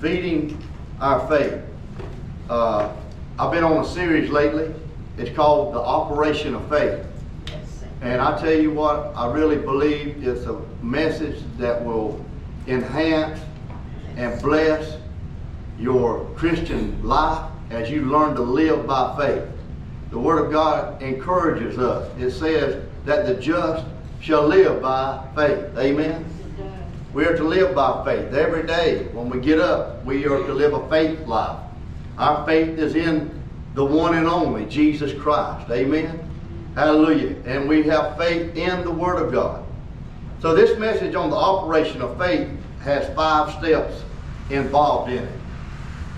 feeding our faith. Uh, I've been on a series lately. It's called The Operation of Faith. And I tell you what, I really believe it's a message that will enhance and bless your Christian life as you learn to live by faith. The Word of God encourages us. It says that the just shall live by faith. Amen? We are to live by faith. Every day when we get up, we are to live a faith life. Our faith is in the one and only, Jesus Christ. Amen? Hallelujah. And we have faith in the Word of God. So this message on the operation of faith has five steps involved in it.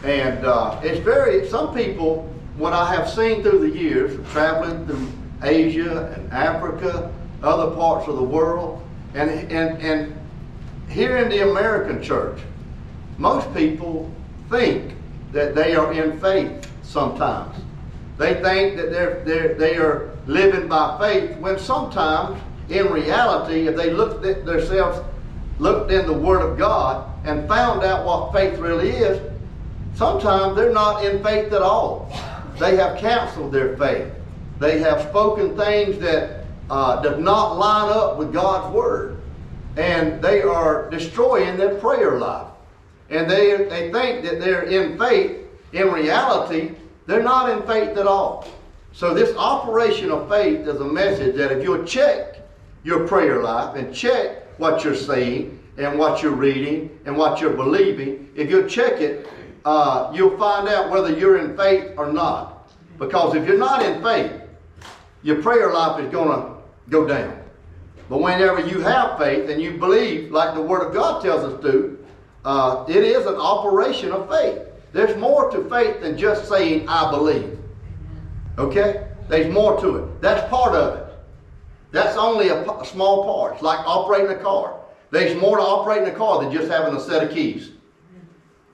And uh, it's very, some people, what I have seen through the years, traveling through Asia and Africa, other parts of the world, and, and, and here in the American church, most people think that they are in faith sometimes. They think that they're, they're, they are living by faith when sometimes, in reality, if they looked at themselves, looked in the Word of God and found out what faith really is, sometimes they're not in faith at all. They have canceled their faith. They have spoken things that uh, does not line up with God's Word. And they are destroying their prayer life. And they, they think that they're in faith. In reality, they're not in faith at all. So this operation of faith is a message that if you'll check your prayer life and check what you're saying and what you're reading and what you're believing, if you'll check it, uh, you'll find out whether you're in faith or not. Because if you're not in faith, your prayer life is going to go down. But whenever you have faith and you believe, like the Word of God tells us to, uh, it is an operation of faith. There's more to faith than just saying, I believe. Okay? There's more to it. That's part of it. That's only a, a small part. It's like operating a car. There's more to operating a car than just having a set of keys.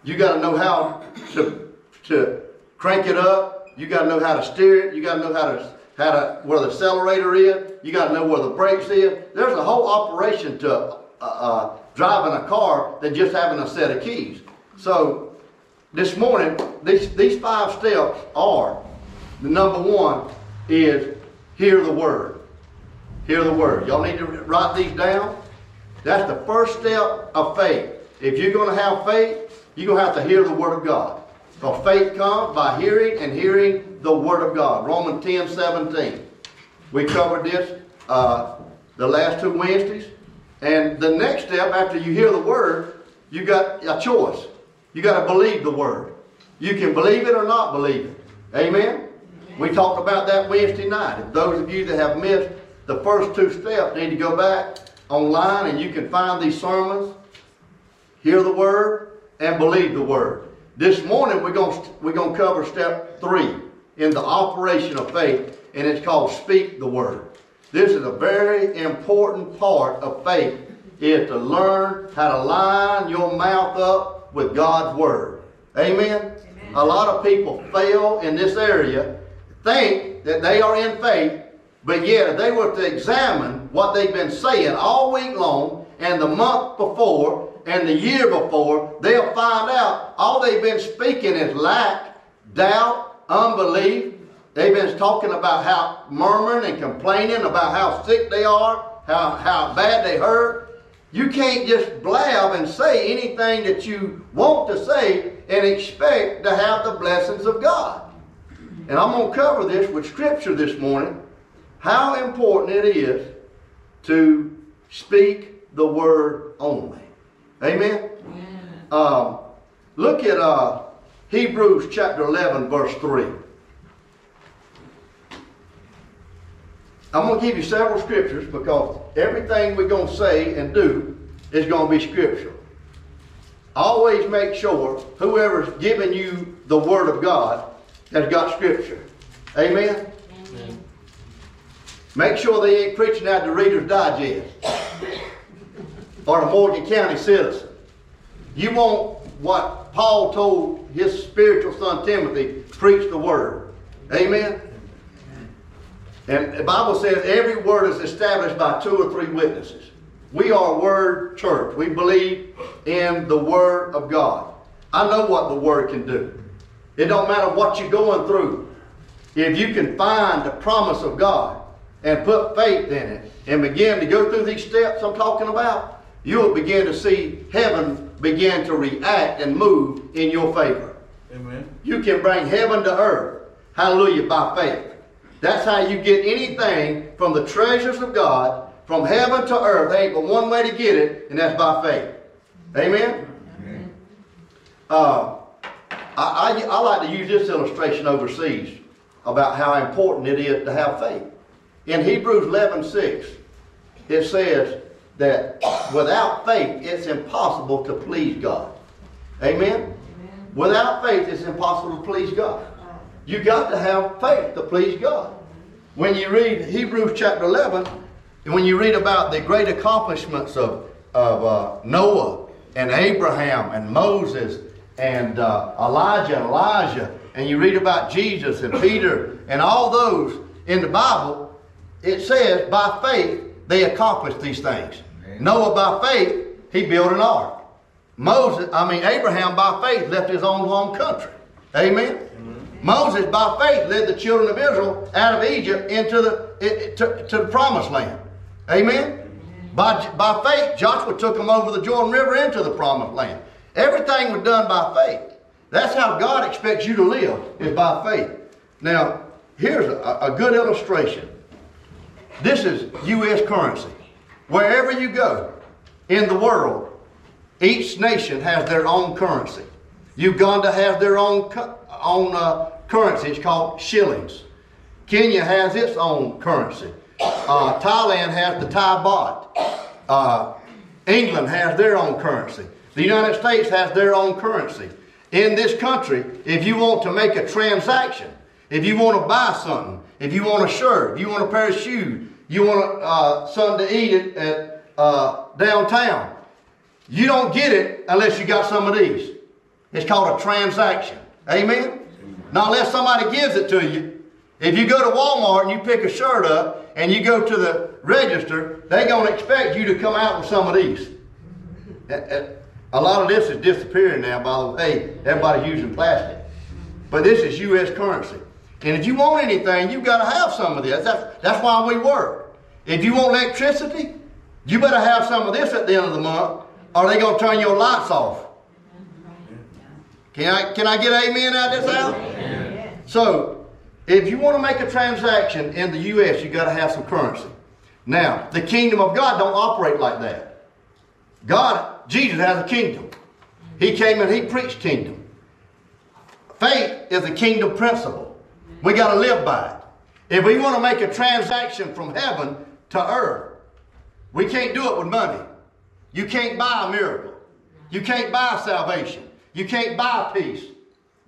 You got to know how to, to crank it up. You got to know how to steer it. You got to know how to, how to where the accelerator is. You got to know where the brakes is. There's a whole operation to uh, uh, driving a car than just having a set of keys. So this morning, these, these five steps are the number one is hear the word. Hear the word. Y'all need to write these down. That's the first step of faith. If you're going to have faith, you're going to have to hear the word of God. Because faith comes by hearing and hearing the word of God. Romans 10 17. We covered this uh, the last two Wednesdays. And the next step, after you hear the word, you got a choice. You got to believe the word. You can believe it or not believe it. Amen? We talked about that Wednesday night. If those of you that have missed the first two steps need to go back online and you can find these sermons, hear the word, and believe the word. This morning we're going we're going to cover step three in the operation of faith, and it's called speak the word. This is a very important part of faith, is to learn how to line your mouth up with God's word. Amen? Amen. A lot of people fail in this area think that they are in faith, but yet if they were to examine what they've been saying all week long and the month before and the year before, they'll find out all they've been speaking is lack, doubt, unbelief. They've been talking about how murmuring and complaining about how sick they are, how, how bad they hurt. You can't just blab and say anything that you want to say and expect to have the blessings of God. And I'm going to cover this with Scripture this morning how important it is to speak the word only. Amen? Um, look at uh, Hebrews chapter 11, verse 3. I'm going to give you several scriptures because everything we're going to say and do is going to be scriptural. Always make sure whoever's giving you the Word of God has got scripture. Amen? Amen. Make sure they ain't preaching out the Reader's Digest or a Morgan County citizen. You want what Paul told his spiritual son Timothy, preach the word. Amen? And the Bible says every word is established by two or three witnesses. We are a word church. We believe in the word of God. I know what the word can do. It don't matter what you're going through. If you can find the promise of God and put faith in it and begin to go through these steps I'm talking about, you'll begin to see heaven begin to react and move in your favor. Amen. You can bring heaven to earth. Hallelujah, by faith. That's how you get anything from the treasures of God, from heaven to earth. Ain't but one way to get it, and that's by faith. Amen? Amen. Uh, I, I, I like to use this illustration overseas about how important it is to have faith. In Hebrews 11 6, it says that without faith, it's impossible to please God. Amen? Amen? Without faith, it's impossible to please God. You got to have faith to please God. When you read Hebrews chapter 11, and when you read about the great accomplishments of, of uh, Noah and Abraham and Moses and uh, Elijah and Elijah, and you read about Jesus and Peter and all those in the Bible, it says by faith they accomplished these things. Amen. Noah by faith, he built an ark. Moses, I mean Abraham by faith left his own home country. Amen. Moses, by faith, led the children of Israel out of Egypt into the, to, to the promised land. Amen? By, by faith, Joshua took them over the Jordan River into the promised land. Everything was done by faith. That's how God expects you to live, is by faith. Now, here's a, a good illustration. This is U.S. currency. Wherever you go in the world, each nation has their own currency. Uganda has their own own uh, currency. It's called shillings. Kenya has its own currency. Uh, Thailand has the Thai baht. Uh, England has their own currency. The United States has their own currency. In this country, if you want to make a transaction, if you want to buy something, if you want a shirt, if you want a pair of shoes, you want uh, something to eat at, at uh, downtown, you don't get it unless you got some of these. It's called a transaction. Amen? Not unless somebody gives it to you. If you go to Walmart and you pick a shirt up and you go to the register, they're going to expect you to come out with some of these. Eh, eh, a lot of this is disappearing now, by the way. Everybody's using plastic. But this is U.S. currency. And if you want anything, you've got to have some of this. That's, that's why we work. If you want electricity, you better have some of this at the end of the month, or they're going to turn your lights off. Can I, can I get amen out this house? So, if you want to make a transaction in the U.S., you got to have some currency. Now, the kingdom of God don't operate like that. God, Jesus has a kingdom. He came and he preached kingdom. Faith is a kingdom principle. We got to live by it. If we want to make a transaction from heaven to earth, we can't do it with money. You can't buy a miracle. You can't buy salvation. You can't buy peace.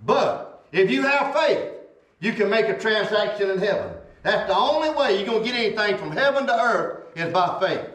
But if you have faith, you can make a transaction in heaven. That's the only way you're going to get anything from heaven to earth is by faith.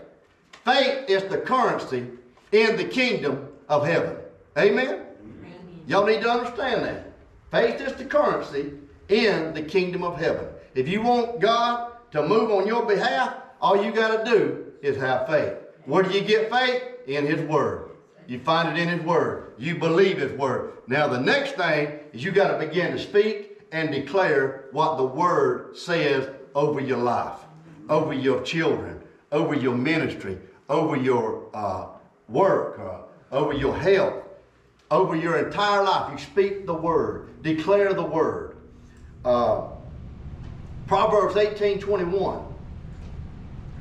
Faith is the currency in the kingdom of heaven. Amen? Amen. Y'all need to understand that. Faith is the currency in the kingdom of heaven. If you want God to move on your behalf, all you got to do is have faith. Where do you get faith? In His Word. You find it in His Word. You believe His Word. Now, the next thing is you got to begin to speak and declare what the Word says over your life, over your children, over your ministry, over your uh, work, uh, over your health, over your entire life. You speak the Word, declare the Word. Uh, Proverbs 18 21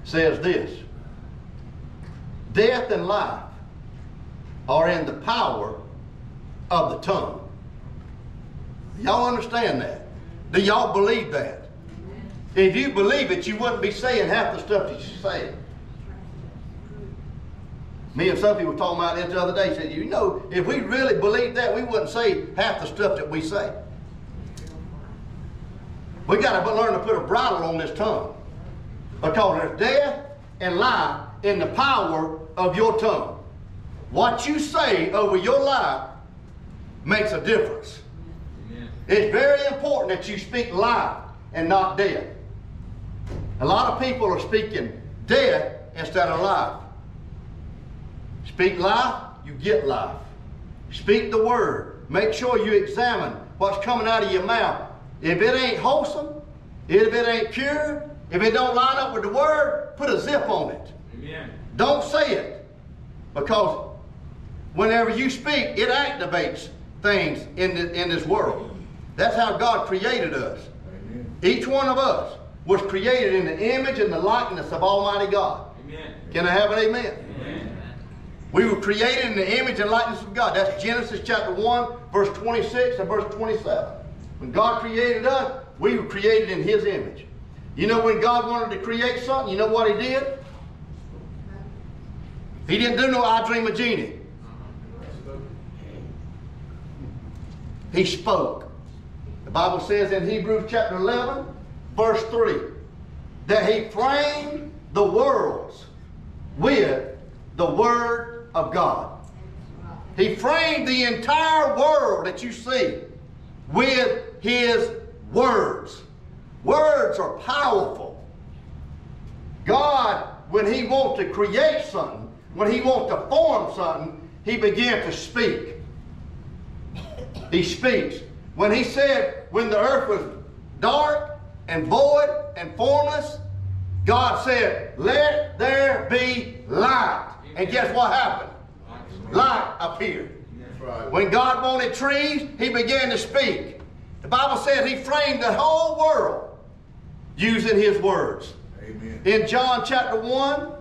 says this Death and life are in the power of the tongue. Y'all understand that? Do y'all believe that? If you believe it, you wouldn't be saying half the stuff that you say. Me and Sophie were talking about this the other day. Said, you know, if we really believed that, we wouldn't say half the stuff that we say. We got to learn to put a bridle on this tongue. Because there's death and life in the power of your tongue. What you say over your life makes a difference. Amen. It's very important that you speak life and not death. A lot of people are speaking death instead of life. Speak life, you get life. Speak the word. Make sure you examine what's coming out of your mouth. If it ain't wholesome, if it ain't pure, if it don't line up with the word, put a zip on it. Amen. Don't say it. Because whenever you speak, it activates things in, the, in this world. That's how God created us. Amen. Each one of us was created in the image and the likeness of Almighty God. Amen. Can I have an amen? amen? We were created in the image and likeness of God. That's Genesis chapter 1, verse 26 and verse 27. When God created us, we were created in His image. You know when God wanted to create something, you know what He did? He didn't do no I dream a Jeannie. He spoke. The Bible says in Hebrews chapter 11, verse 3, that he framed the worlds with the Word of God. He framed the entire world that you see with his words. Words are powerful. God, when he wants to create something, when he wants to form something, he began to speak. He speaks. When he said, when the earth was dark and void and formless, God said, let there be light. And guess what happened? Light appeared. When God wanted trees, he began to speak. The Bible says he framed the whole world using his words. Amen. In John chapter 1,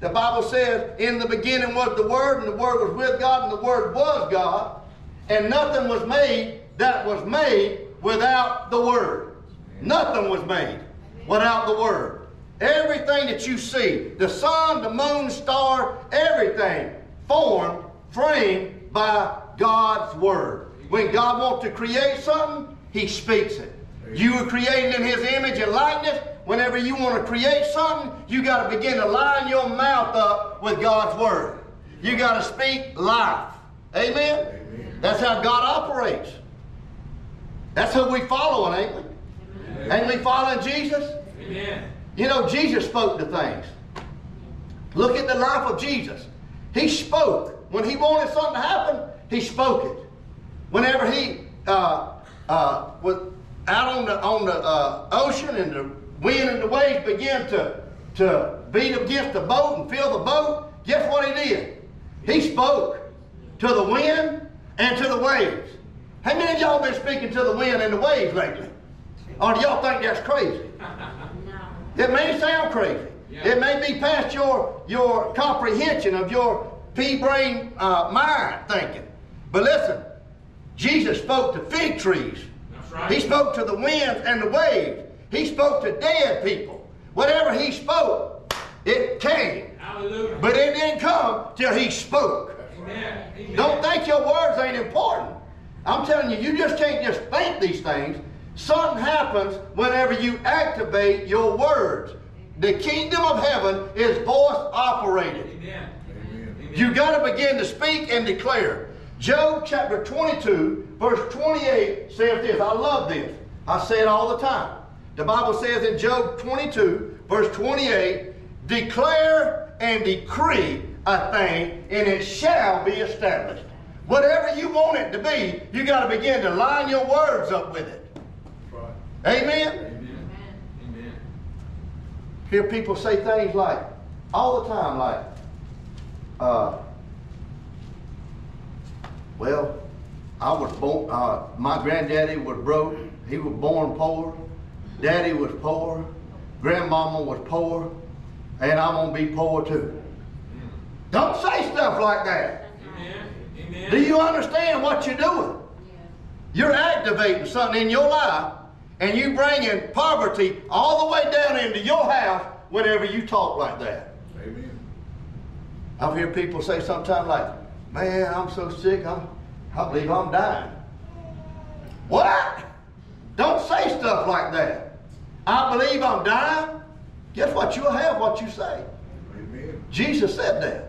the Bible says, In the beginning was the Word, and the Word was with God, and the Word was God. And nothing was made that was made without the Word. Nothing was made without the Word. Everything that you see, the sun, the moon, star, everything formed, framed by God's Word. When God wants to create something, He speaks it. You were created in His image and likeness. Whenever you want to create something, you got to begin to line your mouth up with God's Word. You got to speak life. Amen? Amen? That's how God operates. That's who we follow, ain't we? Amen. Ain't we following Jesus? Amen. You know, Jesus spoke to things. Look at the life of Jesus. He spoke. When he wanted something to happen, he spoke it. Whenever he uh, uh, was out on the, on the uh, ocean and the wind and the waves began to, to beat against the boat and fill the boat, guess what he did? He spoke to the wind and to the waves. How many of y'all been speaking to the wind and the waves lately? Or do y'all think that's crazy? It may sound crazy. Yeah. It may be past your, your comprehension of your pea brain uh, mind thinking. But listen, Jesus spoke to fig trees. Right. He spoke to the winds and the waves. He spoke to dead people. Whatever he spoke, it came. Hallelujah. But it didn't come till he spoke. Amen. Amen. Don't think your words ain't important. I'm telling you, you just can't just think these things. Something happens whenever you activate your words. The kingdom of heaven is voice operated. Amen. You got to begin to speak and declare. Job chapter 22, verse 28 says this. I love this. I say it all the time. The Bible says in Job 22, verse 28, declare and decree a thing, and it shall be established. Whatever you want it to be, you got to begin to line your words up with it. Right. Amen? Amen? Amen. Hear people say things like, all the time, like, uh, well, I was born, uh, my granddaddy was broke. He was born poor. Daddy was poor. Grandmama was poor. And I'm going to be poor too. Don't say stuff like that. Amen. Amen. Do you understand what you're doing? You're activating something in your life and you bringing poverty all the way down into your house whenever you talk like that. Amen. I've heard people say sometimes like, man, I'm so sick, I'm, I believe I'm dying. What? Don't say stuff like that. I believe I'm dying. Guess what? You'll have what you say. Amen. Jesus said that.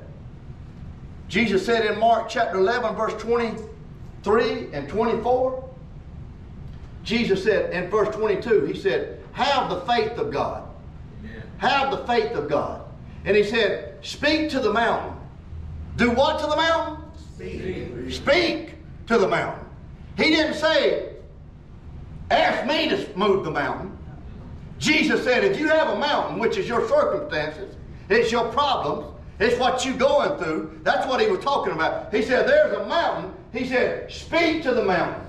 Jesus said in Mark chapter 11, verse 23 and 24, Jesus said in verse 22, He said, Have the faith of God. Amen. Have the faith of God. And He said, Speak to the mountain. Do what to the mountain? Speak. Speak to the mountain. He didn't say, ask me to move the mountain. Jesus said, if you have a mountain, which is your circumstances, it's your problems, it's what you're going through, that's what he was talking about. He said, there's a mountain. He said, speak to the mountain.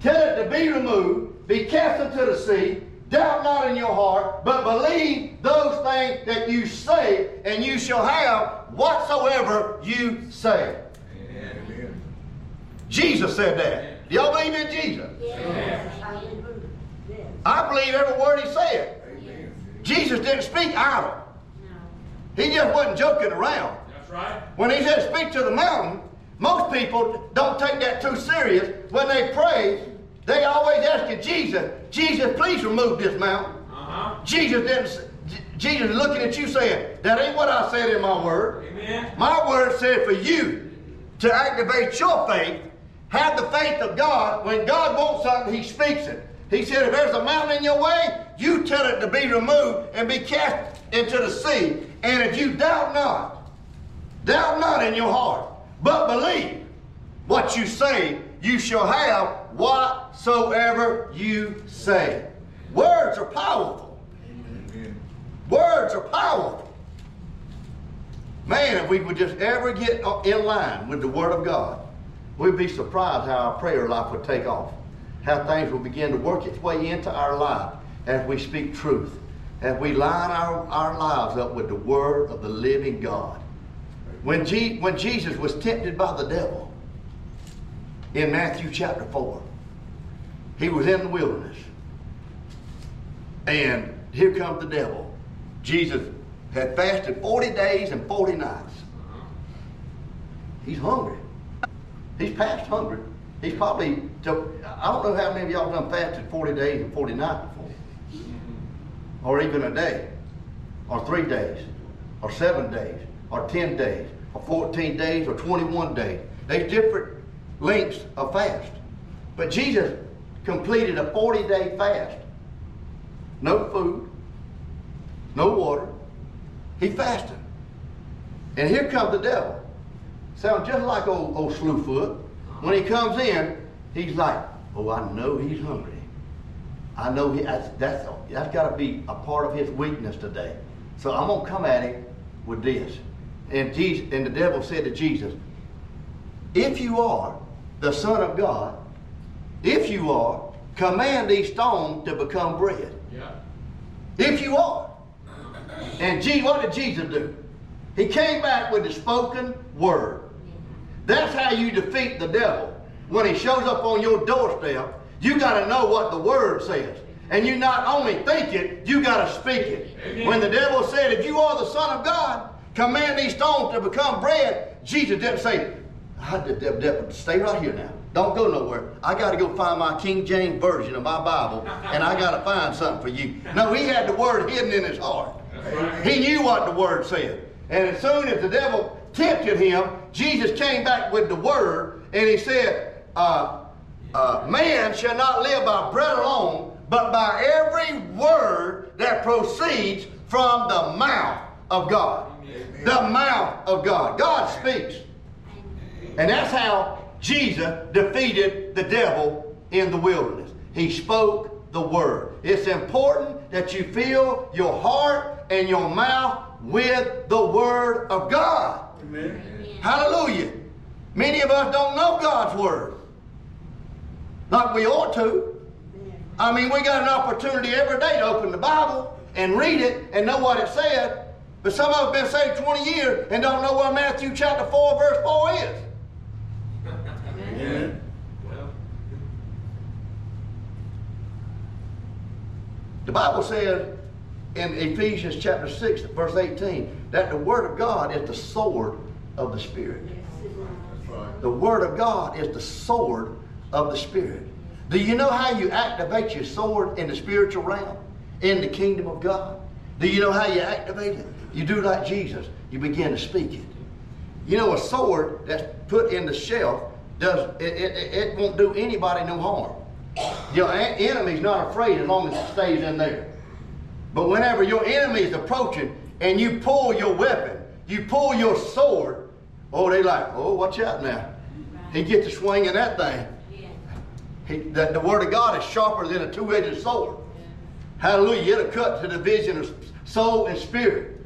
Tell it to be removed, be cast into the sea, doubt not in your heart, but believe those things that you say, and you shall have whatsoever you say. Amen. Jesus said that. Do y'all believe in Jesus? Yes. I believe every word he said. Amen. Jesus didn't speak idle. He just wasn't joking around. That's right. When he said speak to the mountain, most people don't take that too serious. When they pray, they always asking Jesus, Jesus, please remove this mountain. Uh-huh. Jesus didn't. Jesus looking at you saying, that ain't what I said in my word. Amen. My word said for you to activate your faith, have the faith of God. When God wants something, He speaks it. He said, if there's a mountain in your way, you tell it to be removed and be cast into the sea. And if you doubt not, doubt not in your heart, but believe what you say, you shall have whatsoever you say. Words are powerful. Amen. Words are powerful. Man, if we would just ever get uh, in line with the Word of God, we'd be surprised how our prayer life would take off. How things will begin to work its way into our life as we speak truth, as we line our, our lives up with the Word of the living God. When, G, when Jesus was tempted by the devil in Matthew chapter 4, he was in the wilderness. And here comes the devil. Jesus had fasted 40 days and 40 nights. He's hungry. He's past hungry. He's probably, I don't know how many of y'all done fasted 40 days and 40 nights. Or even a day. Or three days. Or seven days or 10 days, or 14 days, or 21 days. There's different lengths of fast. But Jesus completed a 40 day fast. No food, no water. He fasted. And here comes the devil. Sounds just like old, old Slewfoot. When he comes in, he's like, oh, I know he's hungry. I know he, that's, that's, that's got to be a part of his weakness today. So I'm going to come at him with this. And, Jesus, and the devil said to Jesus, If you are the Son of God, if you are, command these stones to become bread. Yeah. If you are. And gee, what did Jesus do? He came back with the spoken word. Mm-hmm. That's how you defeat the devil. When he shows up on your doorstep, you got to know what the word says. And you not only think it, you got to speak it. Amen. When the devil said, if you are the Son of God, command these stones to become bread, Jesus didn't say, I did stay right here now. Don't go nowhere. I got to go find my King James Version of my Bible, and I got to find something for you. No, he had the word hidden in his heart. He knew what the word said. And as soon as the devil tempted him, Jesus came back with the word, and he said, uh, uh, Man shall not live by bread alone, but by every word that proceeds from the mouth of God. The mouth of God. God speaks. And that's how Jesus defeated the devil in the wilderness. He spoke the word. It's important that you fill your heart and your mouth with the word of God. Amen. Hallelujah. Many of us don't know God's word. Like we ought to. I mean, we got an opportunity every day to open the Bible and read it and know what it said. But some of us been saved 20 years and don't know what Matthew chapter 4, verse 4 is. Amen. The Bible says in Ephesians chapter 6, verse 18, that the Word of God is the sword of the Spirit. The Word of God is the sword of the Spirit. Do you know how you activate your sword in the spiritual realm? In the kingdom of God? Do you know how you activate it? You do like Jesus. You begin to speak it. You know, a sword that's put in the shelf does it, it, it won't do anybody no harm. Your enemy's not afraid as long as it stays in there. But whenever your enemy is approaching and you pull your weapon, you pull your sword, Oh, they like, oh, watch out now. He gets to swinging that thing. He, the, the word of God is sharper than a two-edged sword. Hallelujah. It'll cut to the vision of soul and spirit.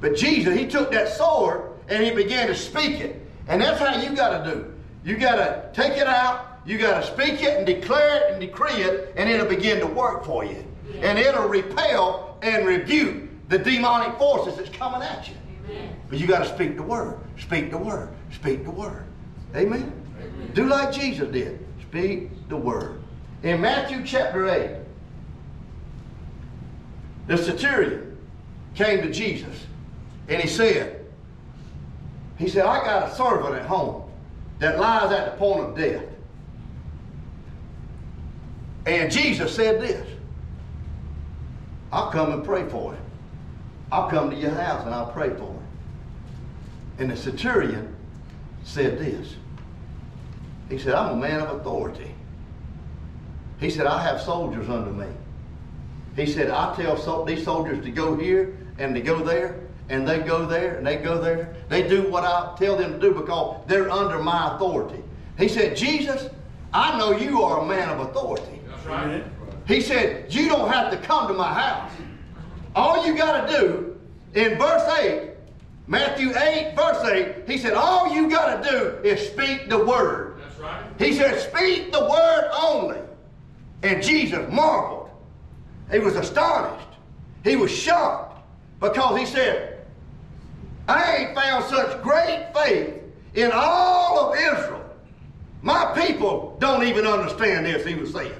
But Jesus, he took that sword and he began to speak it. And that's how you got to do. You got to take it out, you got to speak it and declare it and decree it, and it'll begin to work for you. Yeah. And it'll repel and rebuke the demonic forces that's coming at you. Amen. But you got to speak the word. Speak the word. Speak the word. Amen? Amen. Do like Jesus did. Speak the word. In Matthew chapter 8, the centurion came to Jesus and he said, he said, I got a servant at home that lies at the point of death. And Jesus said this I'll come and pray for him. I'll come to your house and I'll pray for him. And the centurion said this. He said, I'm a man of authority. He said, I have soldiers under me. He said, I tell so these soldiers to go here and to go there, and they go there and they go there. They do what I tell them to do because they're under my authority. He said, Jesus, I know you are a man of authority. That's right. He said, You don't have to come to my house. All you got to do in verse 8, Matthew 8, verse 8, he said, All you got to do is speak the word. He said, Speak the word only. And Jesus marveled. He was astonished. He was shocked because he said, I ain't found such great faith in all of Israel. My people don't even understand this, he was saying.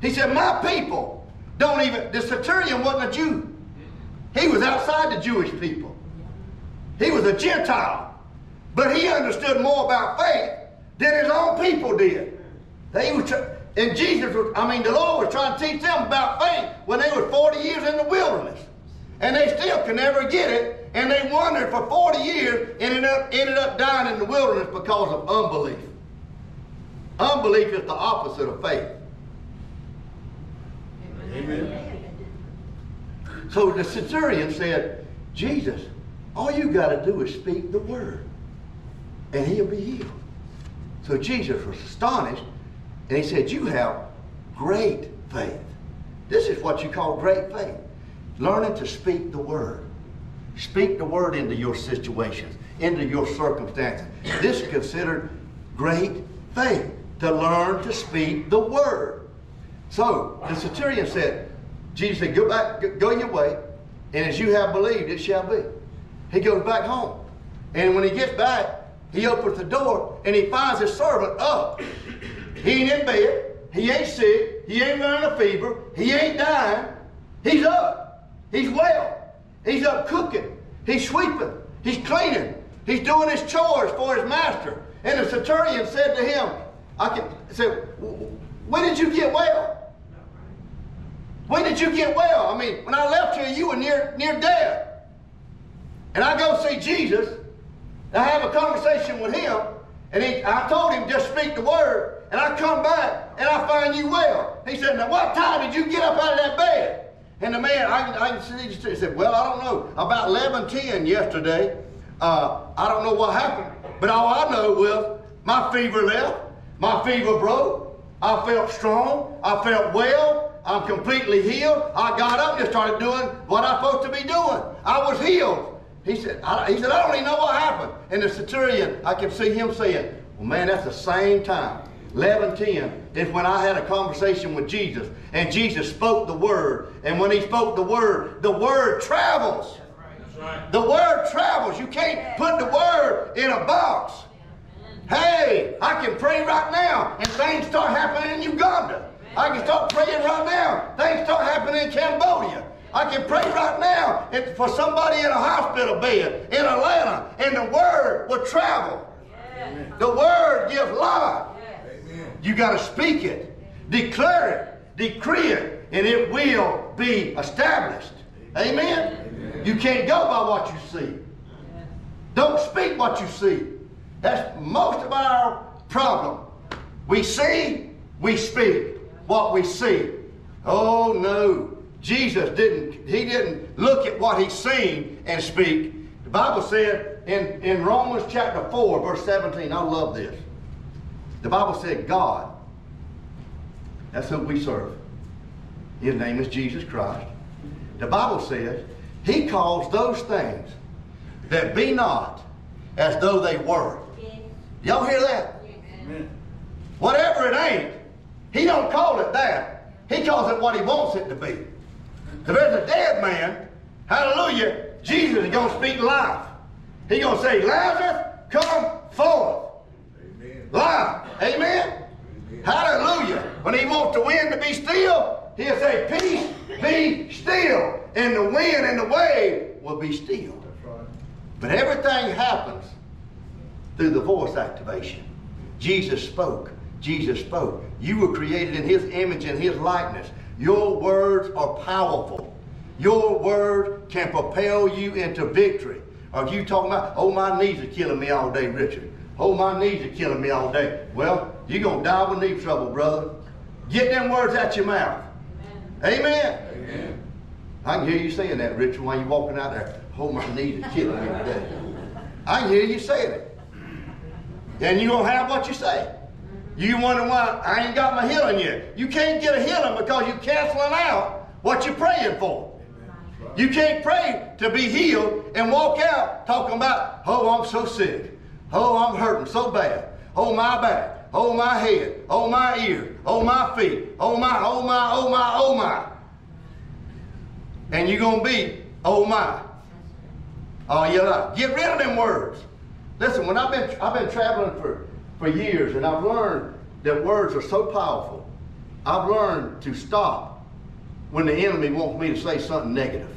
He said, My people don't even, the centurion wasn't a Jew. He was outside the Jewish people. He was a Gentile. But he understood more about faith than his own people did. They was and Jesus was, I mean, the Lord was trying to teach them about faith when they were 40 years in the wilderness. And they still can never get it. And they wandered for 40 years and ended up, ended up dying in the wilderness because of unbelief. Unbelief is the opposite of faith. Amen. So the centurion said, Jesus, all you got to do is speak the word, and he'll be healed. So Jesus was astonished, and he said, You have great faith. This is what you call great faith. Learning to speak the word. Speak the word into your situations, into your circumstances. This is considered great faith to learn to speak the word. So the centurion said, Jesus said, Go back, go your way, and as you have believed, it shall be. He goes back home. And when he gets back, he opens the door and he finds his servant up. He ain't in bed. He ain't sick. He ain't running a fever. He ain't dying. He's up. He's well. He's up cooking. He's sweeping. He's cleaning. He's doing his chores for his master. And the centurion said to him, I can say, when did you get well? When did you get well? I mean, when I left here, you were near near death. And I go see Jesus, I have a conversation with him, and he, I told him just speak the word, and I come back and I find you well. He said, Now what time did you get up out of that bed? And the man, I, I can see, he said, Well, I don't know. About 11:10 yesterday, uh, I don't know what happened, but all I know was my fever left. My fever broke. I felt strong. I felt well. I'm completely healed. I got up and started doing what I'm supposed to be doing. I was healed. He said, I, he said, I don't even know what happened. And the centurion, I can see him saying, well, man, that's the same time. 11:10 is when I had a conversation with Jesus, and Jesus spoke the word. And when he spoke the word, the word travels. That's right. The word travels. You can't put the word in a box. Hey, I can pray right now and things start happening in Uganda. I can start praying right now. Things start happening in Cambodia. I can pray right now for somebody in a hospital bed in Atlanta, and the word will travel. The word gives life. You got to speak it, declare it, decree it, and it will be established. Amen? Amen? You can't go by what you see. Don't speak what you see. That's most of our problem. We see, we speak what we see. Oh no. Jesus didn't, he didn't look at what he's seen and speak. The Bible said in, in Romans chapter 4, verse 17, I love this. The Bible said, God, that's who we serve. His name is Jesus Christ. The Bible says, He calls those things that be not as though they were. Y'all hear that? Amen. Whatever it ain't, He don't call it that. He calls it what He wants it to be. If there's a dead man, hallelujah, Jesus is going to speak life. He's going to say, Lazarus, come forth. Amen. Life. Amen? Amen? Hallelujah. When he wants the wind to be still, he'll say, Peace, be still. And the wind and the wave will be still. Right. But everything happens through the voice activation. Jesus spoke. Jesus spoke. You were created in his image and his likeness. Your words are powerful. Your word can propel you into victory. Are you talking about, oh, my knees are killing me all day, Richard? Oh, my knees are killing me all day. Well, you're going to die with knee trouble, brother. Get them words out your mouth. Amen. Amen. Amen. I can hear you saying that, Richard, while you're walking out there. Oh, my knees are killing me today. I can hear you saying it. And you're going to have what you say. You wonder why I ain't got my healing yet. You can't get a healing because you're canceling out what you're praying for. You can't pray to be healed and walk out talking about, oh, I'm so sick. Oh, I'm hurting so bad. Oh, my back. Oh, my head. Oh, my ears. Oh, my feet. Oh, my, oh, my, oh, my, oh, my. And you're going to be, oh, my. Oh, you life. Get rid of them words. Listen, when I've been, I've been traveling for, for years and I've learned that words are so powerful, I've learned to stop when the enemy wants me to say something negative.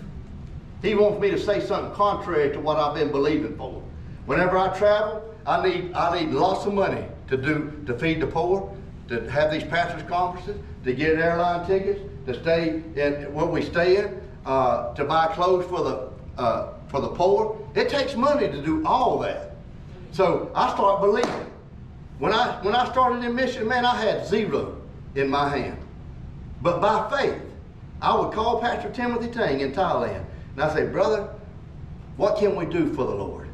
He wants me to say something contrary to what I've been believing for. Whenever I travel, I need I need lots of money to do to feed the poor, to have these pastors' conferences, to get airline tickets, to stay in where we stay in, uh, to buy clothes for the uh, for the poor. It takes money to do all that. So I start believing. When I when I started in mission, man, I had zero in my hand. But by faith, I would call Pastor Timothy Tang in Thailand and I say, brother, what can we do for the Lord?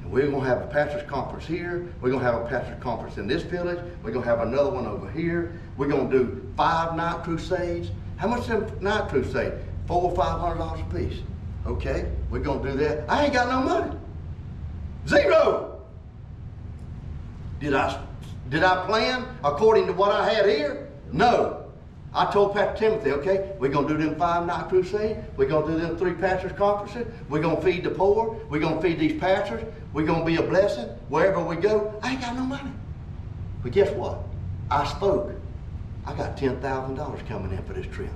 And we're going to have a pastor's conference here. We're going to have a pastor's conference in this village. We're going to have another one over here. We're going to do five night crusades. How much is a night crusade? Four or five hundred dollars a piece. Okay, we're going to do that. I ain't got no money. Zero. Did I, did I plan according to what I had here? No. I told Pastor Timothy, okay, we're going to do them five night crusade. We're going to do them three pastors conferences. We're going to feed the poor. We're going to feed these pastors. We're going to be a blessing wherever we go. I ain't got no money. But guess what? I spoke. I got $10,000 coming in for this trip.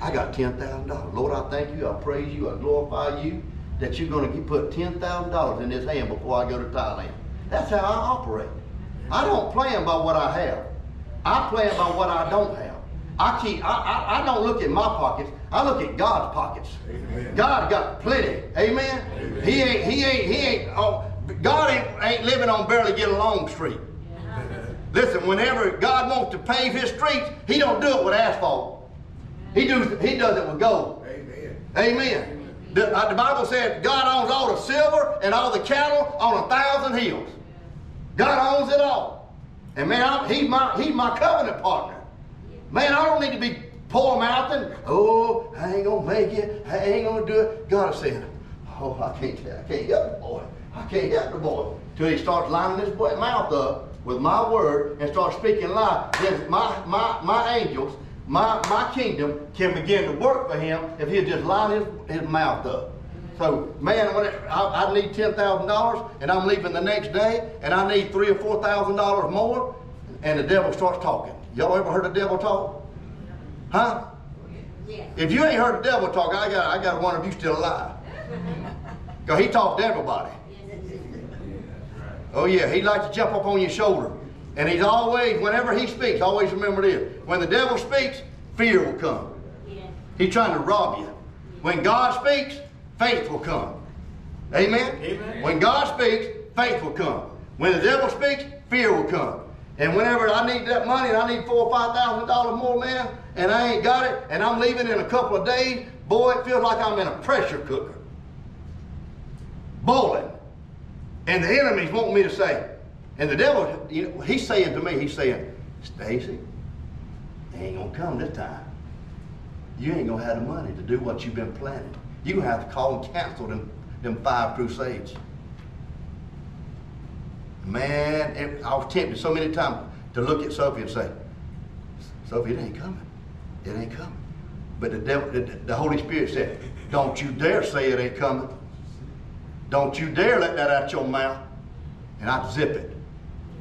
I got $10,000. Lord, I thank you. I praise you. I glorify you that you're going to put $10,000 in this hand before I go to Thailand. That's how I operate. I don't plan by what I have. I plan by what I don't have. I keep. I, I, I, don't look at my pockets. I look at God's pockets. Amen. God got plenty. Amen? Amen. He ain't. He ain't. He ain't. Oh, God ain't, ain't living on barely get along street. Listen, whenever God wants to pave His streets, He don't do it with asphalt. He does. He does it with gold. Amen. Amen. The, uh, the Bible said God owns all the silver and all the cattle on a thousand hills. God owns it all. And man, I'm, he's my he's my covenant partner. Man, I don't need to be poor mouthing. Oh, I ain't gonna make it. I ain't gonna do it. God is saying, Oh, I can't I can't help the boy. I can't help the boy. Till he starts lining his mouth up with my word and starts speaking life. Then my my my angels, my my kingdom can begin to work for him if he'll just line his, his mouth up. So, man, when it, I, I need ten thousand dollars, and I'm leaving the next day, and I need three or four thousand dollars more, and the devil starts talking. Y'all ever heard the devil talk? Huh? Yeah. If you ain't heard the devil talk, I got I got one of you still alive. Cause he talks to everybody. Oh yeah, he likes to jump up on your shoulder. And he's always, whenever he speaks, always remember this. When the devil speaks, fear will come. He's trying to rob you. When God speaks, faith will come. Amen? Amen? When God speaks, faith will come. When the devil speaks, fear will come. And whenever I need that money and I need four or five thousand dollars more, man, and I ain't got it, and I'm leaving in a couple of days, boy, it feels like I'm in a pressure cooker. Boiling. And the enemy's wanting me to say, and the devil, you know, he's saying to me, he's saying, Stacey, they ain't gonna come this time. You ain't gonna have the money to do what you've been planning. Gonna have to call and cancel them, them five crusades. Man, it, I was tempted so many times to look at Sophie and say, Sophie, it ain't coming. It ain't coming. But the, devil, the, the Holy Spirit said, don't you dare say it ain't coming. Don't you dare let that out your mouth. And I zip it.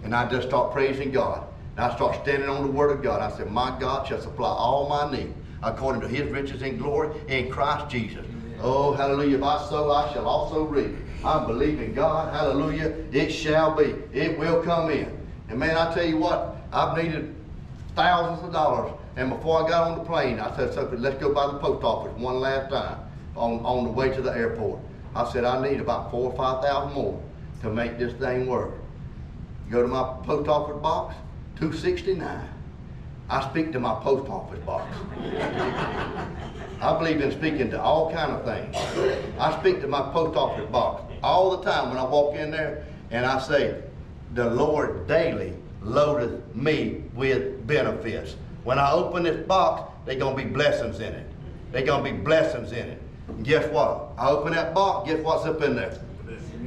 And I just start praising God. And I start standing on the Word of God. I said, My God shall supply all my need according to his riches in glory in Christ Jesus. Oh, hallelujah. If I sow, I shall also reap. I believe in God. Hallelujah. It shall be. It will come in. And man, I tell you what, I've needed thousands of dollars. And before I got on the plane, I said, Sophie, let's go by the post office one last time on, on the way to the airport. I said, I need about four or five thousand more to make this thing work. Go to my post office box, 269. I speak to my post office box. I believe in speaking to all kind of things. I speak to my post office box all the time when I walk in there and I say, the Lord daily loadeth me with benefits. When I open this box, there's going to be blessings in it. There's going to be blessings in it. And guess what? I open that box, guess what's up in there?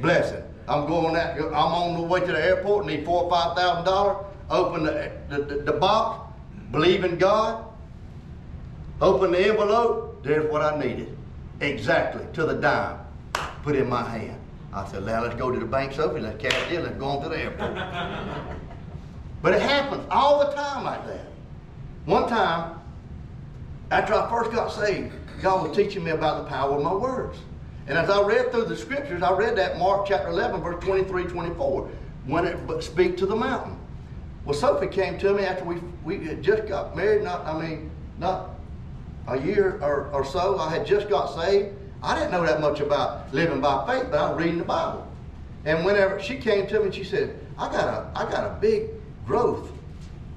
Blessing. I'm going that. I'm on the way to the airport. Need four or five thousand dollars. Open the, the, the, the box. Believe in God. Open the envelope. There's what I needed. Exactly to the dime. Put in my hand. I said, now let's go to the bank, Sophie. Let's cash in. Let's go on to the airport. but it happens all the time like that. One time, after I first got saved, God was teaching me about the power of my words. And as I read through the scriptures, I read that Mark chapter 11, verse 23, 24, when it speak to the mountain. Well, Sophie came to me after we, we had just got married, not, I mean, not a year or, or so. I had just got saved. I didn't know that much about living by faith, but I was reading the Bible. And whenever she came to me, she said, I got a, I got a big growth,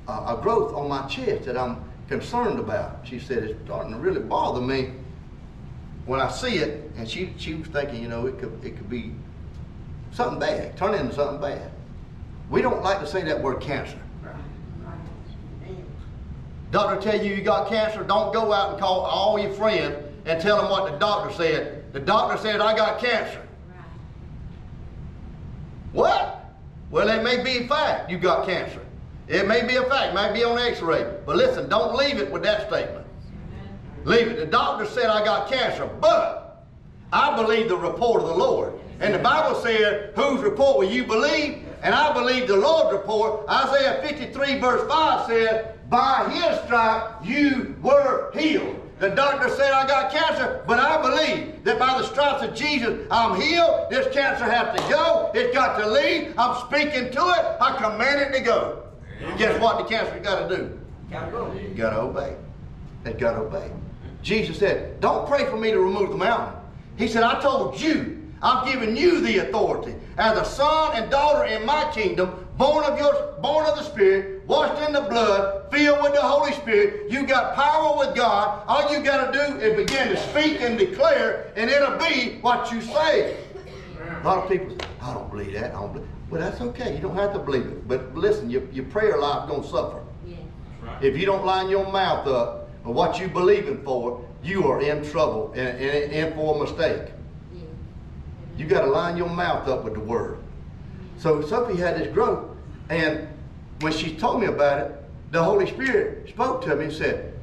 uh, a growth on my chest that I'm concerned about. She said, it's starting to really bother me when I see it, and she, she was thinking, you know, it could, it could be something bad, turn into something bad. We don't like to say that word cancer. Doctor tell you you got cancer, don't go out and call all your friends and tell them what the doctor said. The doctor said I got cancer. What? Well, it may be a fact you got cancer. It may be a fact, it might be on x-ray. But listen, don't leave it with that statement. Leave it. The doctor said I got cancer, but I believe the report of the Lord. And the Bible said, whose report will you believe? And I believe the Lord's report. Isaiah 53 verse 5 said, by his stripe you were healed. The doctor said I got cancer, but I believe that by the stripes of Jesus I'm healed. This cancer has to go. It's got to leave. I'm speaking to it. I command it to go. Guess what the cancer's got to do? Gotta go. Got to obey. It got to obey. Jesus said, Don't pray for me to remove the mountain. He said, I told you, I've given you the authority as a son and daughter in my kingdom, born of your born of the Spirit, washed in the blood, filled with the Holy Spirit. You got power with God. All you got to do is begin to speak and declare, and it'll be what you say. A lot of people say, I don't believe that. I don't believe. Well, that's okay. You don't have to believe it. But listen, your, your prayer life going to suffer. Yeah. Right. If you don't line your mouth up what you believing for, you are in trouble and, and, and for a mistake. You got to line your mouth up with the word. So Sophie had this growth, and when she told me about it, the Holy Spirit spoke to me and said,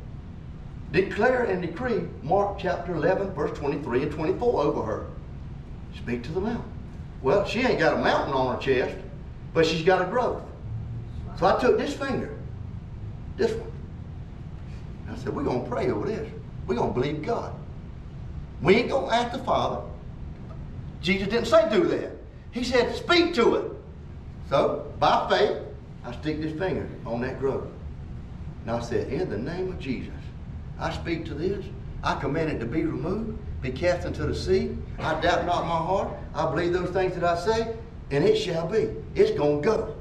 Declare and decree Mark chapter 11, verse 23 and 24 over her. Speak to the mountain. Well, she ain't got a mountain on her chest, but she's got a growth. So I took this finger, this one, I said, we're going to pray over this. We're going to believe God. We ain't going to ask the Father. Jesus didn't say do that. He said speak to it. So, by faith, I stick this finger on that growth. And I said, in the name of Jesus, I speak to this. I command it to be removed, be cast into the sea. I doubt not my heart. I believe those things that I say, and it shall be. It's going to go.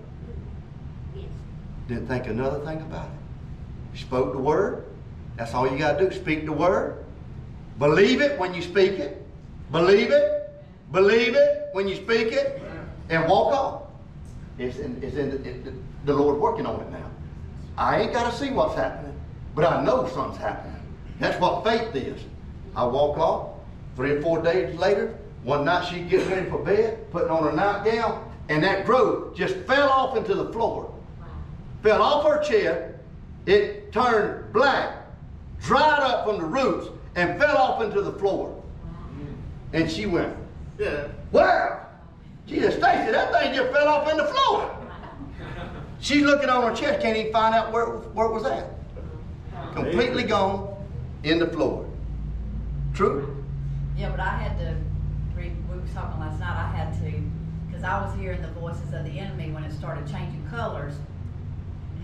Didn't think another thing about it. Spoke the word, that's all you got to do. Speak the word. Believe it when you speak it. Believe it. Believe it when you speak it. and walk off. It's in, it's in, the, it, the Lord's working on it now. I ain't got to see what's happening, but I know something's happening. That's what faith is. I walk off. Three or four days later, one night she gets ready for bed, putting on her nightgown, and that growth just fell off into the floor. Fell off her chair. It turned black, dried up from the roots, and fell off into the floor. And she went, yeah. Wow! Jesus, Stacey, that thing just fell off in the floor. She's looking on her chest, can't even find out where, where it was at. Completely gone in the floor. True? Yeah, but I had to, we were talking last night, I had to, because I was hearing the voices of the enemy when it started changing colors.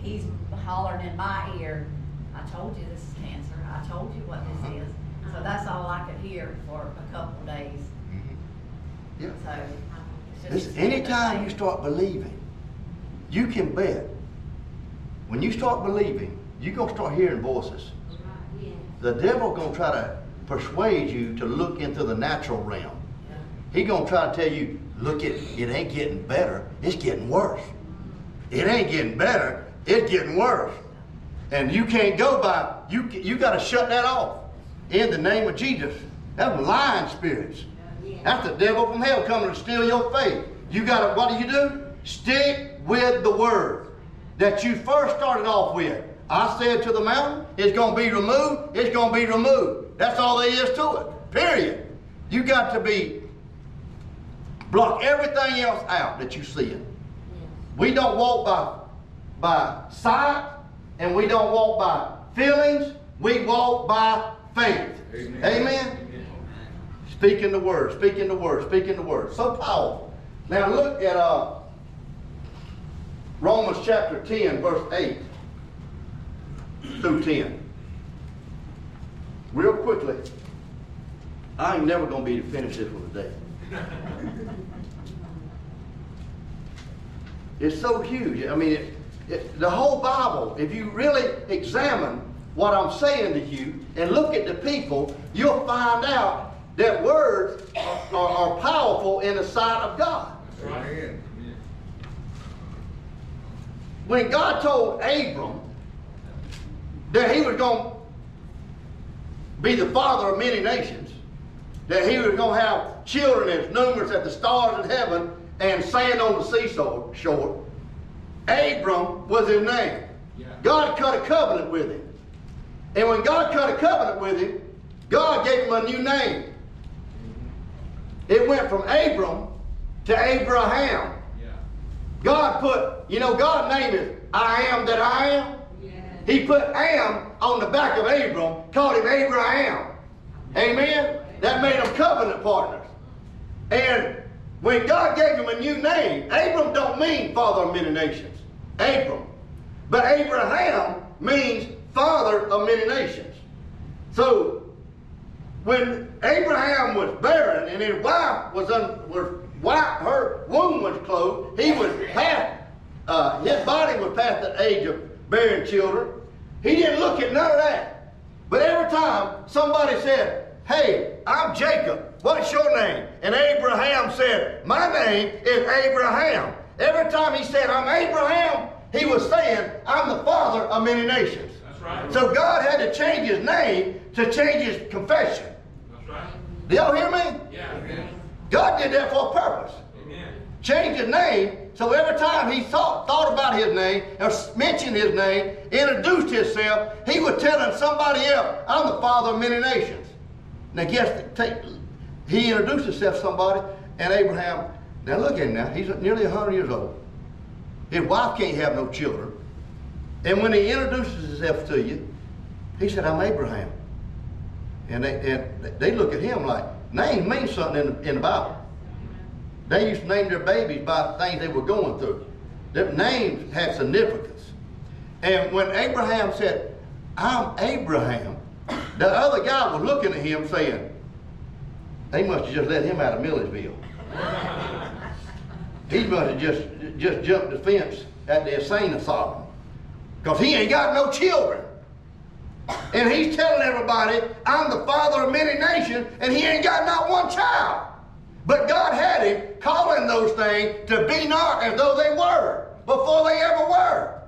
He's hollering in my ear, I told you this is cancer, I told you what Uh-huh. this is. So that's all I could hear for a couple of days, Yeah. so. Um, it's just- Listen, anytime you start believing, you can bet. When you start believing, you're gonna start hearing voices. The devil gonna try to persuade you to look into the natural realm. He gonna try to tell you, look it, it ain't getting better, it's getting worse. It ain't getting better, it's getting worse. And you can't go by, you, you gotta shut that off in the name of Jesus. That's lying spirits. That's the devil from hell coming to steal your faith. You gotta, what do you do? Stick with the word that you first started off with. I said to the mountain, it's gonna be removed, it's gonna be removed. That's all there is to it. Period. You got to be block everything else out that you see it. We don't walk by by sight and we don't walk by feelings. We walk by faith. Amen. Amen. Speaking the word, speaking the word, speaking the word. So powerful. Now look at uh, Romans chapter 10, verse 8 through 10. Real quickly. I ain't never gonna be to finish this one today. It's so huge. I mean, it, it, the whole Bible, if you really examine what I'm saying to you and look at the people, you'll find out that words are, are, powerful in the sight of God. Amen. When God told Abram that he was going to be the father of many nations, that he was going to have children as numerous as the stars in heaven and sand on the seashore, shore, Abram was his name. Yeah. God cut a covenant with him. And when God cut a covenant with him, God gave him a new name. It went from Abram to Abraham. Yeah. God put, you know, God name it I am that I am. He put Am on the back of Abram, called him Abraham. Amen? That made them covenant partners. And when God gave him a new name, Abram don't mean father of many nations. Abram. But Abraham means father of many nations. So when Abraham was barren and his wife was un, was wife, her womb was closed, he was past, uh, his body was past the age of bearing children. He didn't look at none of that. But every time somebody said, Hey, I'm Jacob, what's your name? And Abraham said, My name is Abraham. Every time he said, I'm Abraham, he was saying, I'm the father of many nations. That's right. So God had to change his name to change his confession. That's right. Do y'all hear me? Yeah. Amen. God did that for a purpose. Amen. Change his name so every time he thought, thought about his name or mentioned his name, introduced himself, he was telling somebody else, I'm the father of many nations. Now guess, take, he introduced himself to somebody and Abraham, now look at him now, he's nearly 100 years old. His wife can't have no children. And when he introduces himself to you, he said, I'm Abraham. And they, and they look at him like, name means something in the, in the Bible. They used to name their babies by the things they were going through. Their names had significance. And when Abraham said, I'm Abraham, the other guy was looking at him saying, they must have just let him out of Milledgeville. he must have just, just jumped the fence at the insane asylum. Because he ain't got no children. And he's telling everybody, I'm the father of many nations, and he ain't got not one child. But God had him calling those things to be not as though they were before they ever were.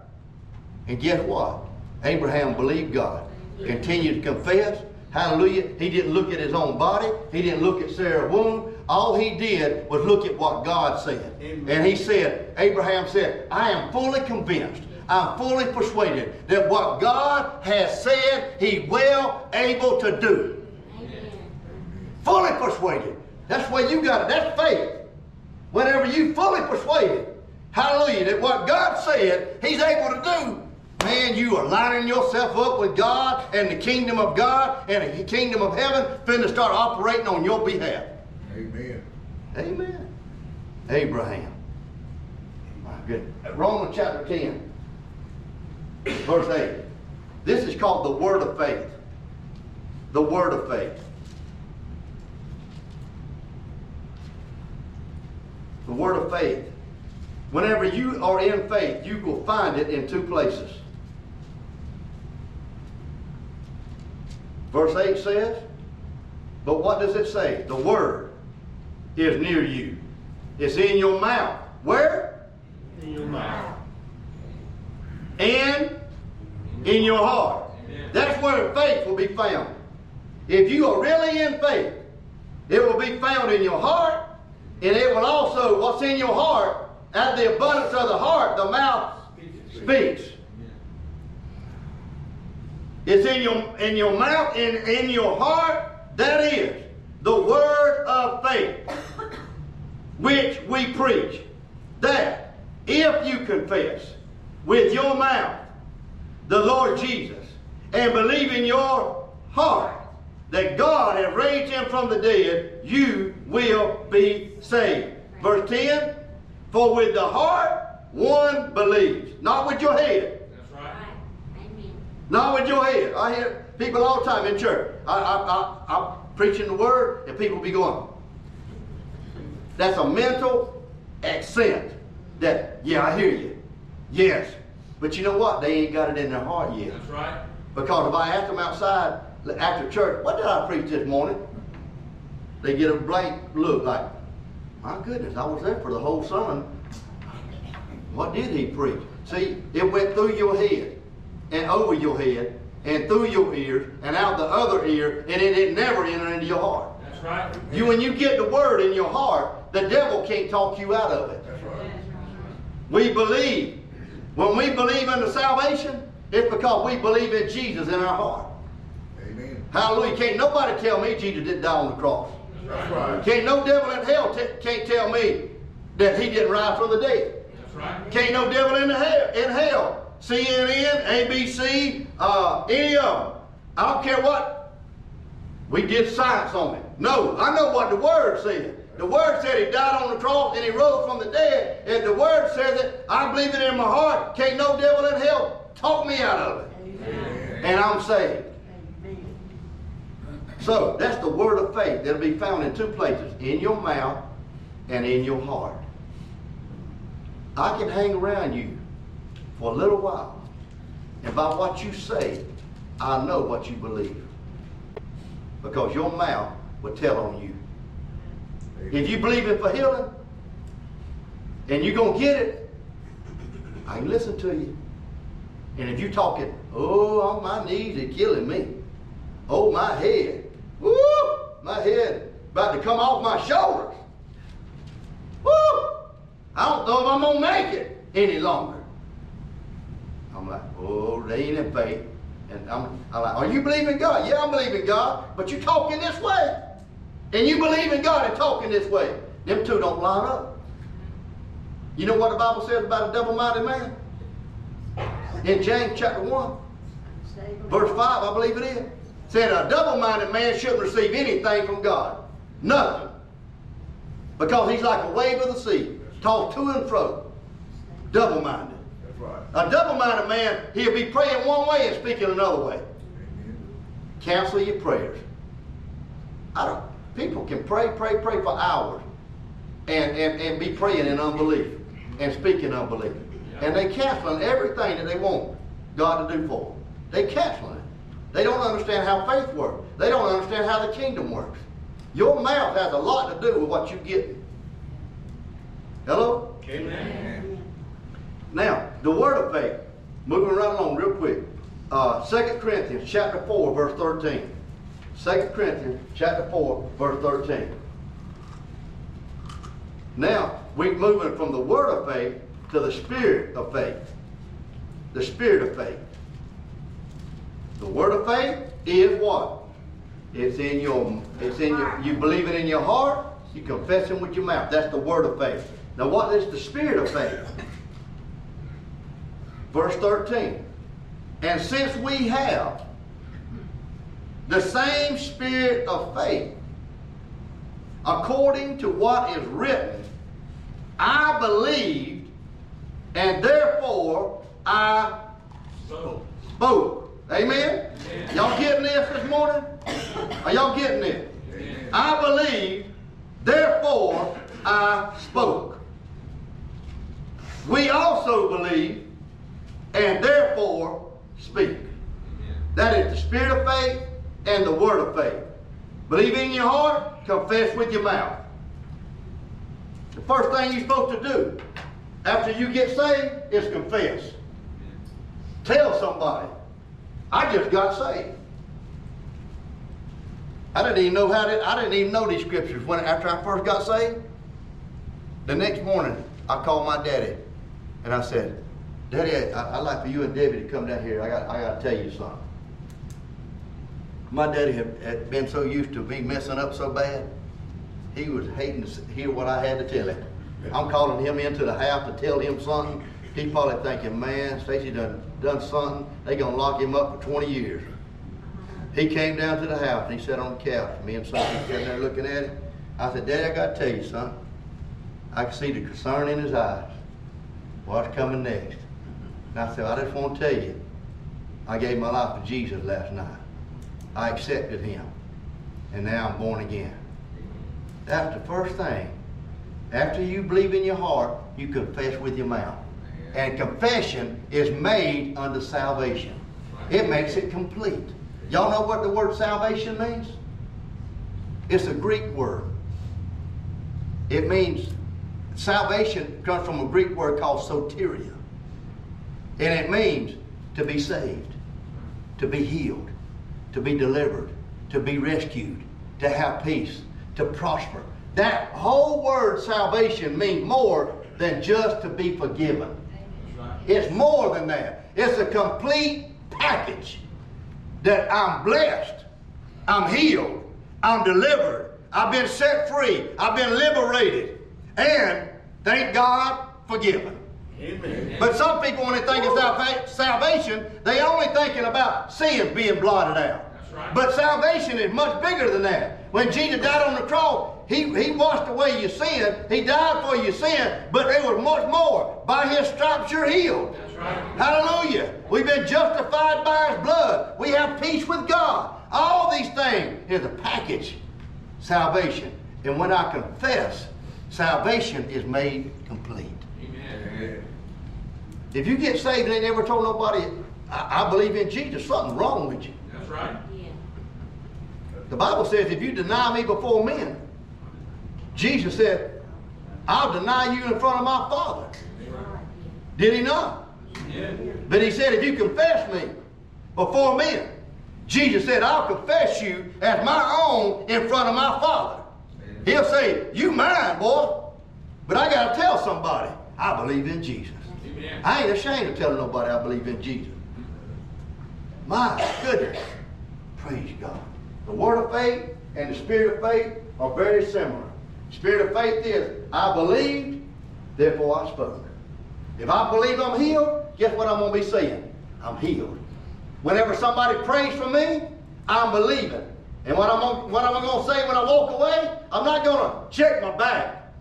And guess what? Abraham believed God, continued to confess. Hallelujah. He didn't look at his own body. He didn't look at Sarah's womb. All he did was look at what God said. Amen. And he said, Abraham said, I am fully convinced, I'm fully persuaded that what God has said, he well able to do. Amen. Fully persuaded. That's where you got it. That's faith. Whenever you fully persuaded, hallelujah, that what God said, he's able to do, man, you are lining yourself up with God and the kingdom of God and the kingdom of heaven finna start operating on your behalf. Amen. Amen. Abraham. My goodness. Romans chapter 10, verse 8. This is called the word of faith. The word of faith. The word of faith. Whenever you are in faith, you will find it in two places. Verse 8 says, but what does it say? The word is near you. It's in your mouth. Where? In your mouth. And in your heart. That's where faith will be found. If you are really in faith, it will be found in your heart, and it will also, what's in your heart, at the abundance of the heart, the mouth speaks. It's in your in your mouth, in, in your heart, that is the word of faith, which we preach. That if you confess with your mouth the Lord Jesus and believe in your heart that God has raised him from the dead, you will be saved. Verse 10 For with the heart one believes, not with your head. That's right. Not with your head. I hear people all the time in church. I, I, I, I'm preaching the word, and people be going. That's a mental assent that, yeah, I hear you. Yes. But you know what? They ain't got it in their heart yet. That's right. Because if I ask them outside after church, what did I preach this morning? They get a blank look like, my goodness, I was there for the whole sermon. What did he preach? See, it went through your head and over your head and through your ears and out the other ear and it, it never entered into your heart. That's right. You, when you get the word in your heart, the devil can't talk you out of it. That's right. We believe. When we believe in the salvation, it's because we believe in Jesus in our heart. Amen. Hallelujah. Can't nobody tell me Jesus didn't die on the cross. That's right. Can't no devil in hell t- can't tell me that he didn't rise from the dead. That's right. Can't no devil in the hell in hell. CNN, ABC, uh, any of them. I don't care what. We did science on it. No, I know what the word said. The word said he died on the cross and he rose from the dead. If the word says it, I believe it in my heart. Can't no devil in hell talk me out of it. And I'm saved. So that's the word of faith that'll be found in two places in your mouth and in your heart. I can hang around you for a little while, and by what you say, I know what you believe. Because your mouth will tell on you. If you believe it for healing, and you're going to get it, I can listen to you. And if you're talking, oh, my knees, are killing me. Oh, my head. Woo! My head about to come off my shoulders. Woo! I don't know if I'm going to make it any longer. I'm like, oh, they ain't in faith. And I'm, I'm like, are you believing God? Yeah, I'm believing God, but you're talking this way. And you believe in God and talking this way. Them two don't line up. You know what the Bible says about a double-minded man? In James chapter 1, verse 5, I believe it is. Said a double-minded man shouldn't receive anything from God. Nothing. Because he's like a wave of the sea, tossed to and fro. Double-minded. Right. A double-minded man, he'll be praying one way and speaking another way. Cancel your prayers. I don't. People can pray, pray, pray for hours, and and, and be praying in unbelief and speaking unbelief, and they canceling everything that they want God to do for them. They canceling it. They don't understand how faith works. They don't understand how the kingdom works. Your mouth has a lot to do with what you get. Hello? Amen. Now, the word of faith, moving right along real quick. Uh, 2 Corinthians chapter 4, verse 13. 2 Corinthians chapter 4, verse 13. Now, we're moving from the word of faith to the spirit of faith. The spirit of faith. The word of faith is what? It's in your, it's in your, you believe it in your heart, you confess it with your mouth. That's the word of faith. Now what is the spirit of faith? Verse 13. And since we have the same spirit of faith, according to what is written, I believed, and therefore I So. spoke. Amen? Y'all getting this this morning? Are y'all getting it? I believe, therefore I spoke. We also believe, and therefore speak. That is the spirit of faith and the word of faith. Believe in your heart, confess with your mouth. The first thing you're supposed to do after you get saved is confess. Tell somebody, I just got saved. I didn't even know how to, I didn't even know these scriptures when after I first got saved. The next morning, I called my daddy and I said, Daddy, I, I'd like for you and Debbie to come down here. I got, I got to tell you something. My daddy had, had been so used to me messing up so bad, he was hating to hear what I had to tell him. I'm calling him into the house to tell him something. He's probably thinking, man, Stacey done, done something. They gonna lock him up for 20 years. He came down to the house and he sat on the couch. Me and son sitting there looking at him. I said, Daddy, I gotta tell you son. I could see the concern in his eyes. What's coming next? And I said, I just want to tell you, I gave my life to Jesus last night. I accepted him. And now I'm born again. That's the first thing. After you believe in your heart, you confess with your mouth. And confession is made unto salvation. It makes it complete. Y'all know what the word salvation means? It's a Greek word. It means salvation comes from a Greek word called soteria. And it means to be saved, to be healed, to be delivered, to be rescued, to have peace, to prosper. That whole word salvation means more than just to be forgiven. It's more than that. It's a complete package that I'm blessed, I'm healed, I'm delivered, I've been set free, I've been liberated, and thank God, forgiven. Amen. But some people, when they think of salva- salvation, they only thinking about sin being blotted out. That's right. But salvation is much bigger than that. When Jesus died on the cross, he, he washed away your sin. He died for your sin, but there was much more. By his stripes you're healed. That's right. Hallelujah. We've been justified by his blood. We have peace with God. All these things is a package. Salvation. And when I confess, salvation is made complete. Amen. Amen. If you get saved and ain't never told nobody, I, I believe in Jesus, something wrong with you. That's right. The Bible says, if you deny me before men, Jesus said, I'll deny you in front of my Father. Did he not? Yeah. But he said, if you confess me before men, Jesus said, I'll confess you as my own in front of my Father. He'll say, you mine, boy. But I got to tell somebody, I believe in Jesus. I ain't ashamed of telling nobody I believe in Jesus. My goodness. Praise God. The word of faith and the spirit of faith are very similar. Spirit of faith is, I believed, therefore I spoke. If I believe I'm healed, guess what I'm going to be saying? I'm healed. Whenever somebody prays for me, I'm believing. And what I'm what I'm going to say when I walk away, I'm not going to check my back.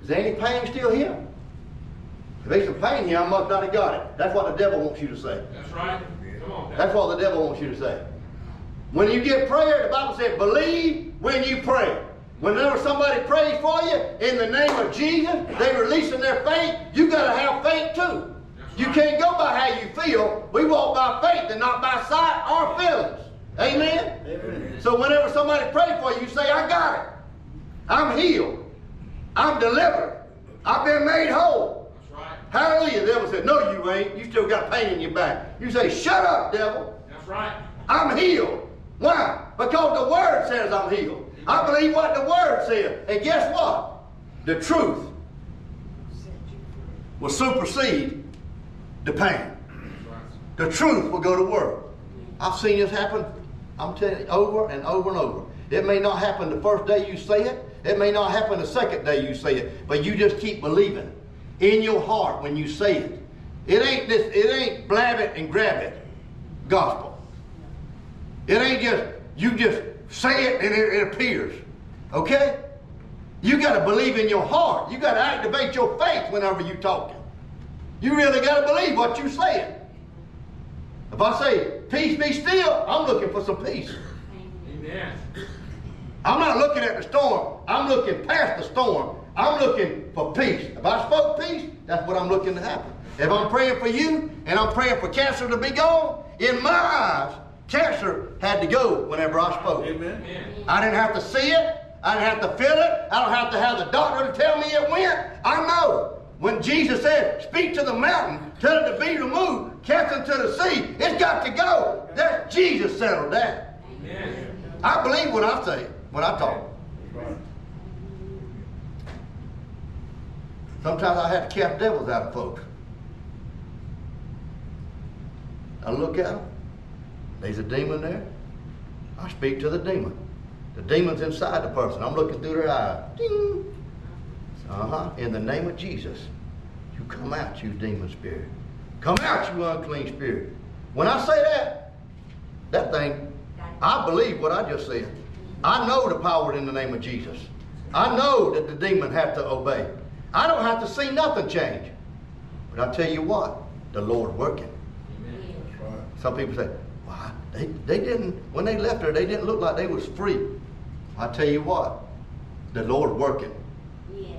Is there any pain still here? If there's some pain here, I must not have got it. That's what the devil wants you to say. That's right. Come on. That's what the devil wants you to say. When you get prayer, the Bible said, believe when you pray. Whenever somebody prays for you in the name of Jesus, they're releasing their faith. You got to have faith too. You can't go by how you feel. We walk by faith and not by sight or feelings. Amen? Amen. So whenever somebody prays for you, you say, I got it. I'm healed. I'm delivered. I've been made whole. Hallelujah. The devil said, No, you ain't. You still got pain in your back. You say, Shut up, devil. That's right. I'm healed. Why? Because the word says I'm healed. I believe what the word says. And guess what? The truth will supersede the pain. The truth will go to work. I've seen this happen, I'm telling you, over and over and over. It may not happen the first day you say it, it may not happen the second day you say it, but you just keep believing in your heart when you say it. It ain't this, it ain't blab it and grab it gospel. It ain't just, you just say it and it, it appears. Okay? You got to believe in your heart. You got to activate your faith whenever you're talking. You really got to believe what you're saying. If I say, peace be still, I'm looking for some peace. Amen. I'm not looking at the storm. I'm looking past the storm. I'm looking for peace. If I spoke peace, that's what I'm looking to happen. If I'm praying for you and I'm praying for cancer to be gone, in my eyes, cancer had to go whenever I spoke. Amen. I didn't have to see it. I didn't have to feel it. I don't have to have the doctor to tell me it went. I know. When Jesus said, speak to the mountain, tell it to be removed, cast it to the sea, it's got to go. That's Jesus settled that. Amen. I believe what I say, when I talk. Sometimes I have to cast devils out of folks. I look at them. There's a demon there. I speak to the demon. The demon's inside the person. I'm looking through their eyes. Ding. Uh-huh. In the name of Jesus, you come out, you demon spirit. Come out, you unclean spirit. When I say that, that thing, I believe what I just said. I know the power in the name of Jesus. I know that the demon have to obey. I don't have to see nothing change. But I tell you what, the Lord working. Some people say, "Why they they didn't when they left there, they didn't look like they was free." I tell you what, the Lord working.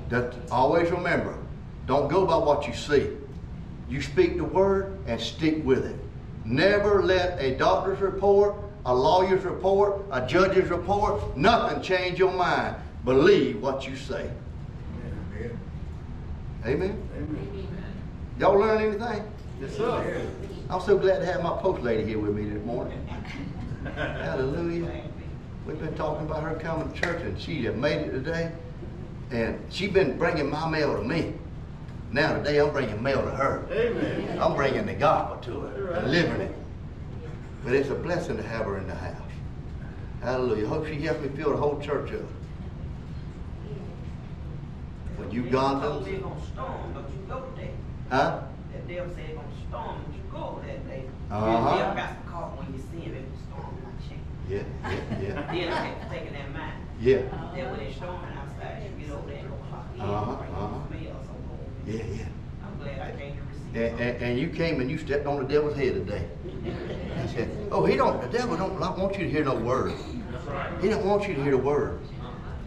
That always remember, don't go by what you see. You speak the word and stick with it. Never let a doctor's report, a lawyer's report, a judge's report, nothing change your mind. Believe what you say. Amen. Amen. Y'all learn anything? Yes, sir. I'm so glad to have my post lady here with me this morning. Hallelujah. We've been talking about her coming to church and she have made it today. And she's been bringing my mail to me. Now today I'm bringing mail to her. Amen. I'm bringing the gospel to her, delivering it. But it's a blessing to have her in the house. Hallelujah. Hope she helps me fill the whole church up. When you They gone told to, they gonna storm, don't you go today. huh? That devil said gonna storm, don't you go that day. Uh-huh. The devil got some caught when you see him, it was storming, I check. Yeah, yeah, yeah. Then I kept taking that mind. Yeah, Then when they storming outside, you get over there and go clock in, Uh-huh, uh-huh. some mail, so go. yeah, yeah. I'm glad I came to receive. And, and, and you came and you stepped on the devil's head today. He said, "Oh, he don't. The devil don't want you to hear no word. He don't want you to hear the word.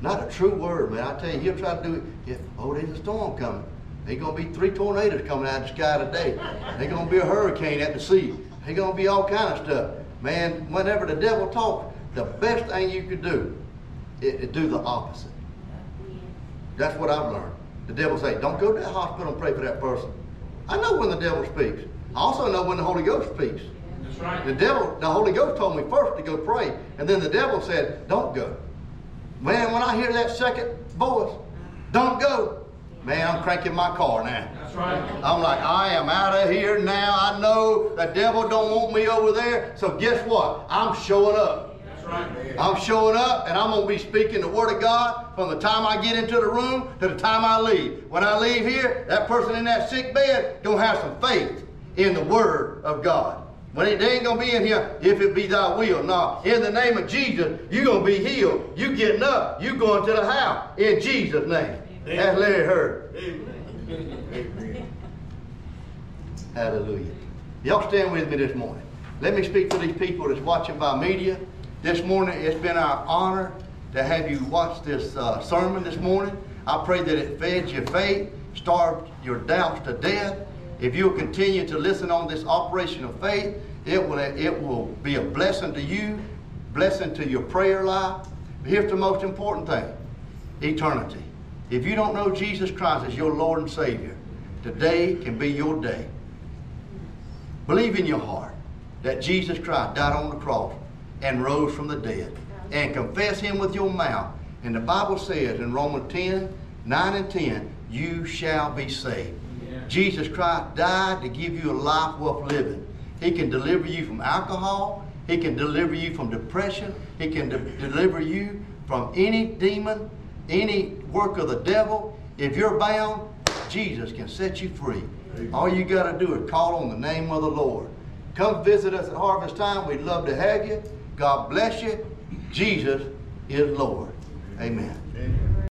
Not a true word, man. I tell you, he'll try to do it. Yeah, oh, there's a storm coming. There's gonna be three tornadoes coming out of the sky today. There's gonna be a hurricane at the sea. There's gonna be all kind of stuff. Man, whenever the devil talks, the best thing you could do is, is do the opposite. That's what I've learned. The devil say, don't go to that hospital and pray for that person. I know when the devil speaks. I also know when the Holy Ghost speaks. That's right. The devil, the Holy Ghost told me first to go pray, and then the devil said, don't go. Man, when I hear that second voice, don't go. Man, I'm cranking my car now. That's right. I'm like, I am out of here now. I know the devil don't want me over there. So guess what? I'm showing up. That's right. I'm showing up and I'm going to be speaking the word of God from the time I get into the room to the time I leave. When I leave here, that person in that sick bed going to have some faith in the word of God. When it, ain't going to be in here, if it be thy will. No, in the name of Jesus, you're going to be healed. You getting up. You going to the house in Jesus' name. That's Larry Heard. Amen. Hallelujah. Y'all stand with me this morning. Let me speak to these people that's watching by media. This morning, it's been our honor to have you watch this uh, sermon this morning. I pray that it fed your faith, starved your doubts to death. If you'll continue to listen on this operation of faith, it will, it will be a blessing to you, blessing to your prayer life. But here's the most important thing. eternity. If you don't know Jesus Christ as your Lord and Savior, today can be your day. Believe in your heart that Jesus Christ died on the cross and rose from the dead. And confess Him with your mouth. And the Bible says in Romans 10 9 and 10, you shall be saved. Jesus Christ died to give you a life worth living. He can deliver you from alcohol. He can deliver you from depression. He can de- deliver you from any demon, any work of the devil. If you're bound, Jesus can set you free. All you got to do is call on the name of the Lord. Come visit us at Harvest Time. We'd love to have you. God bless you. Jesus is Lord. Amen. Amen.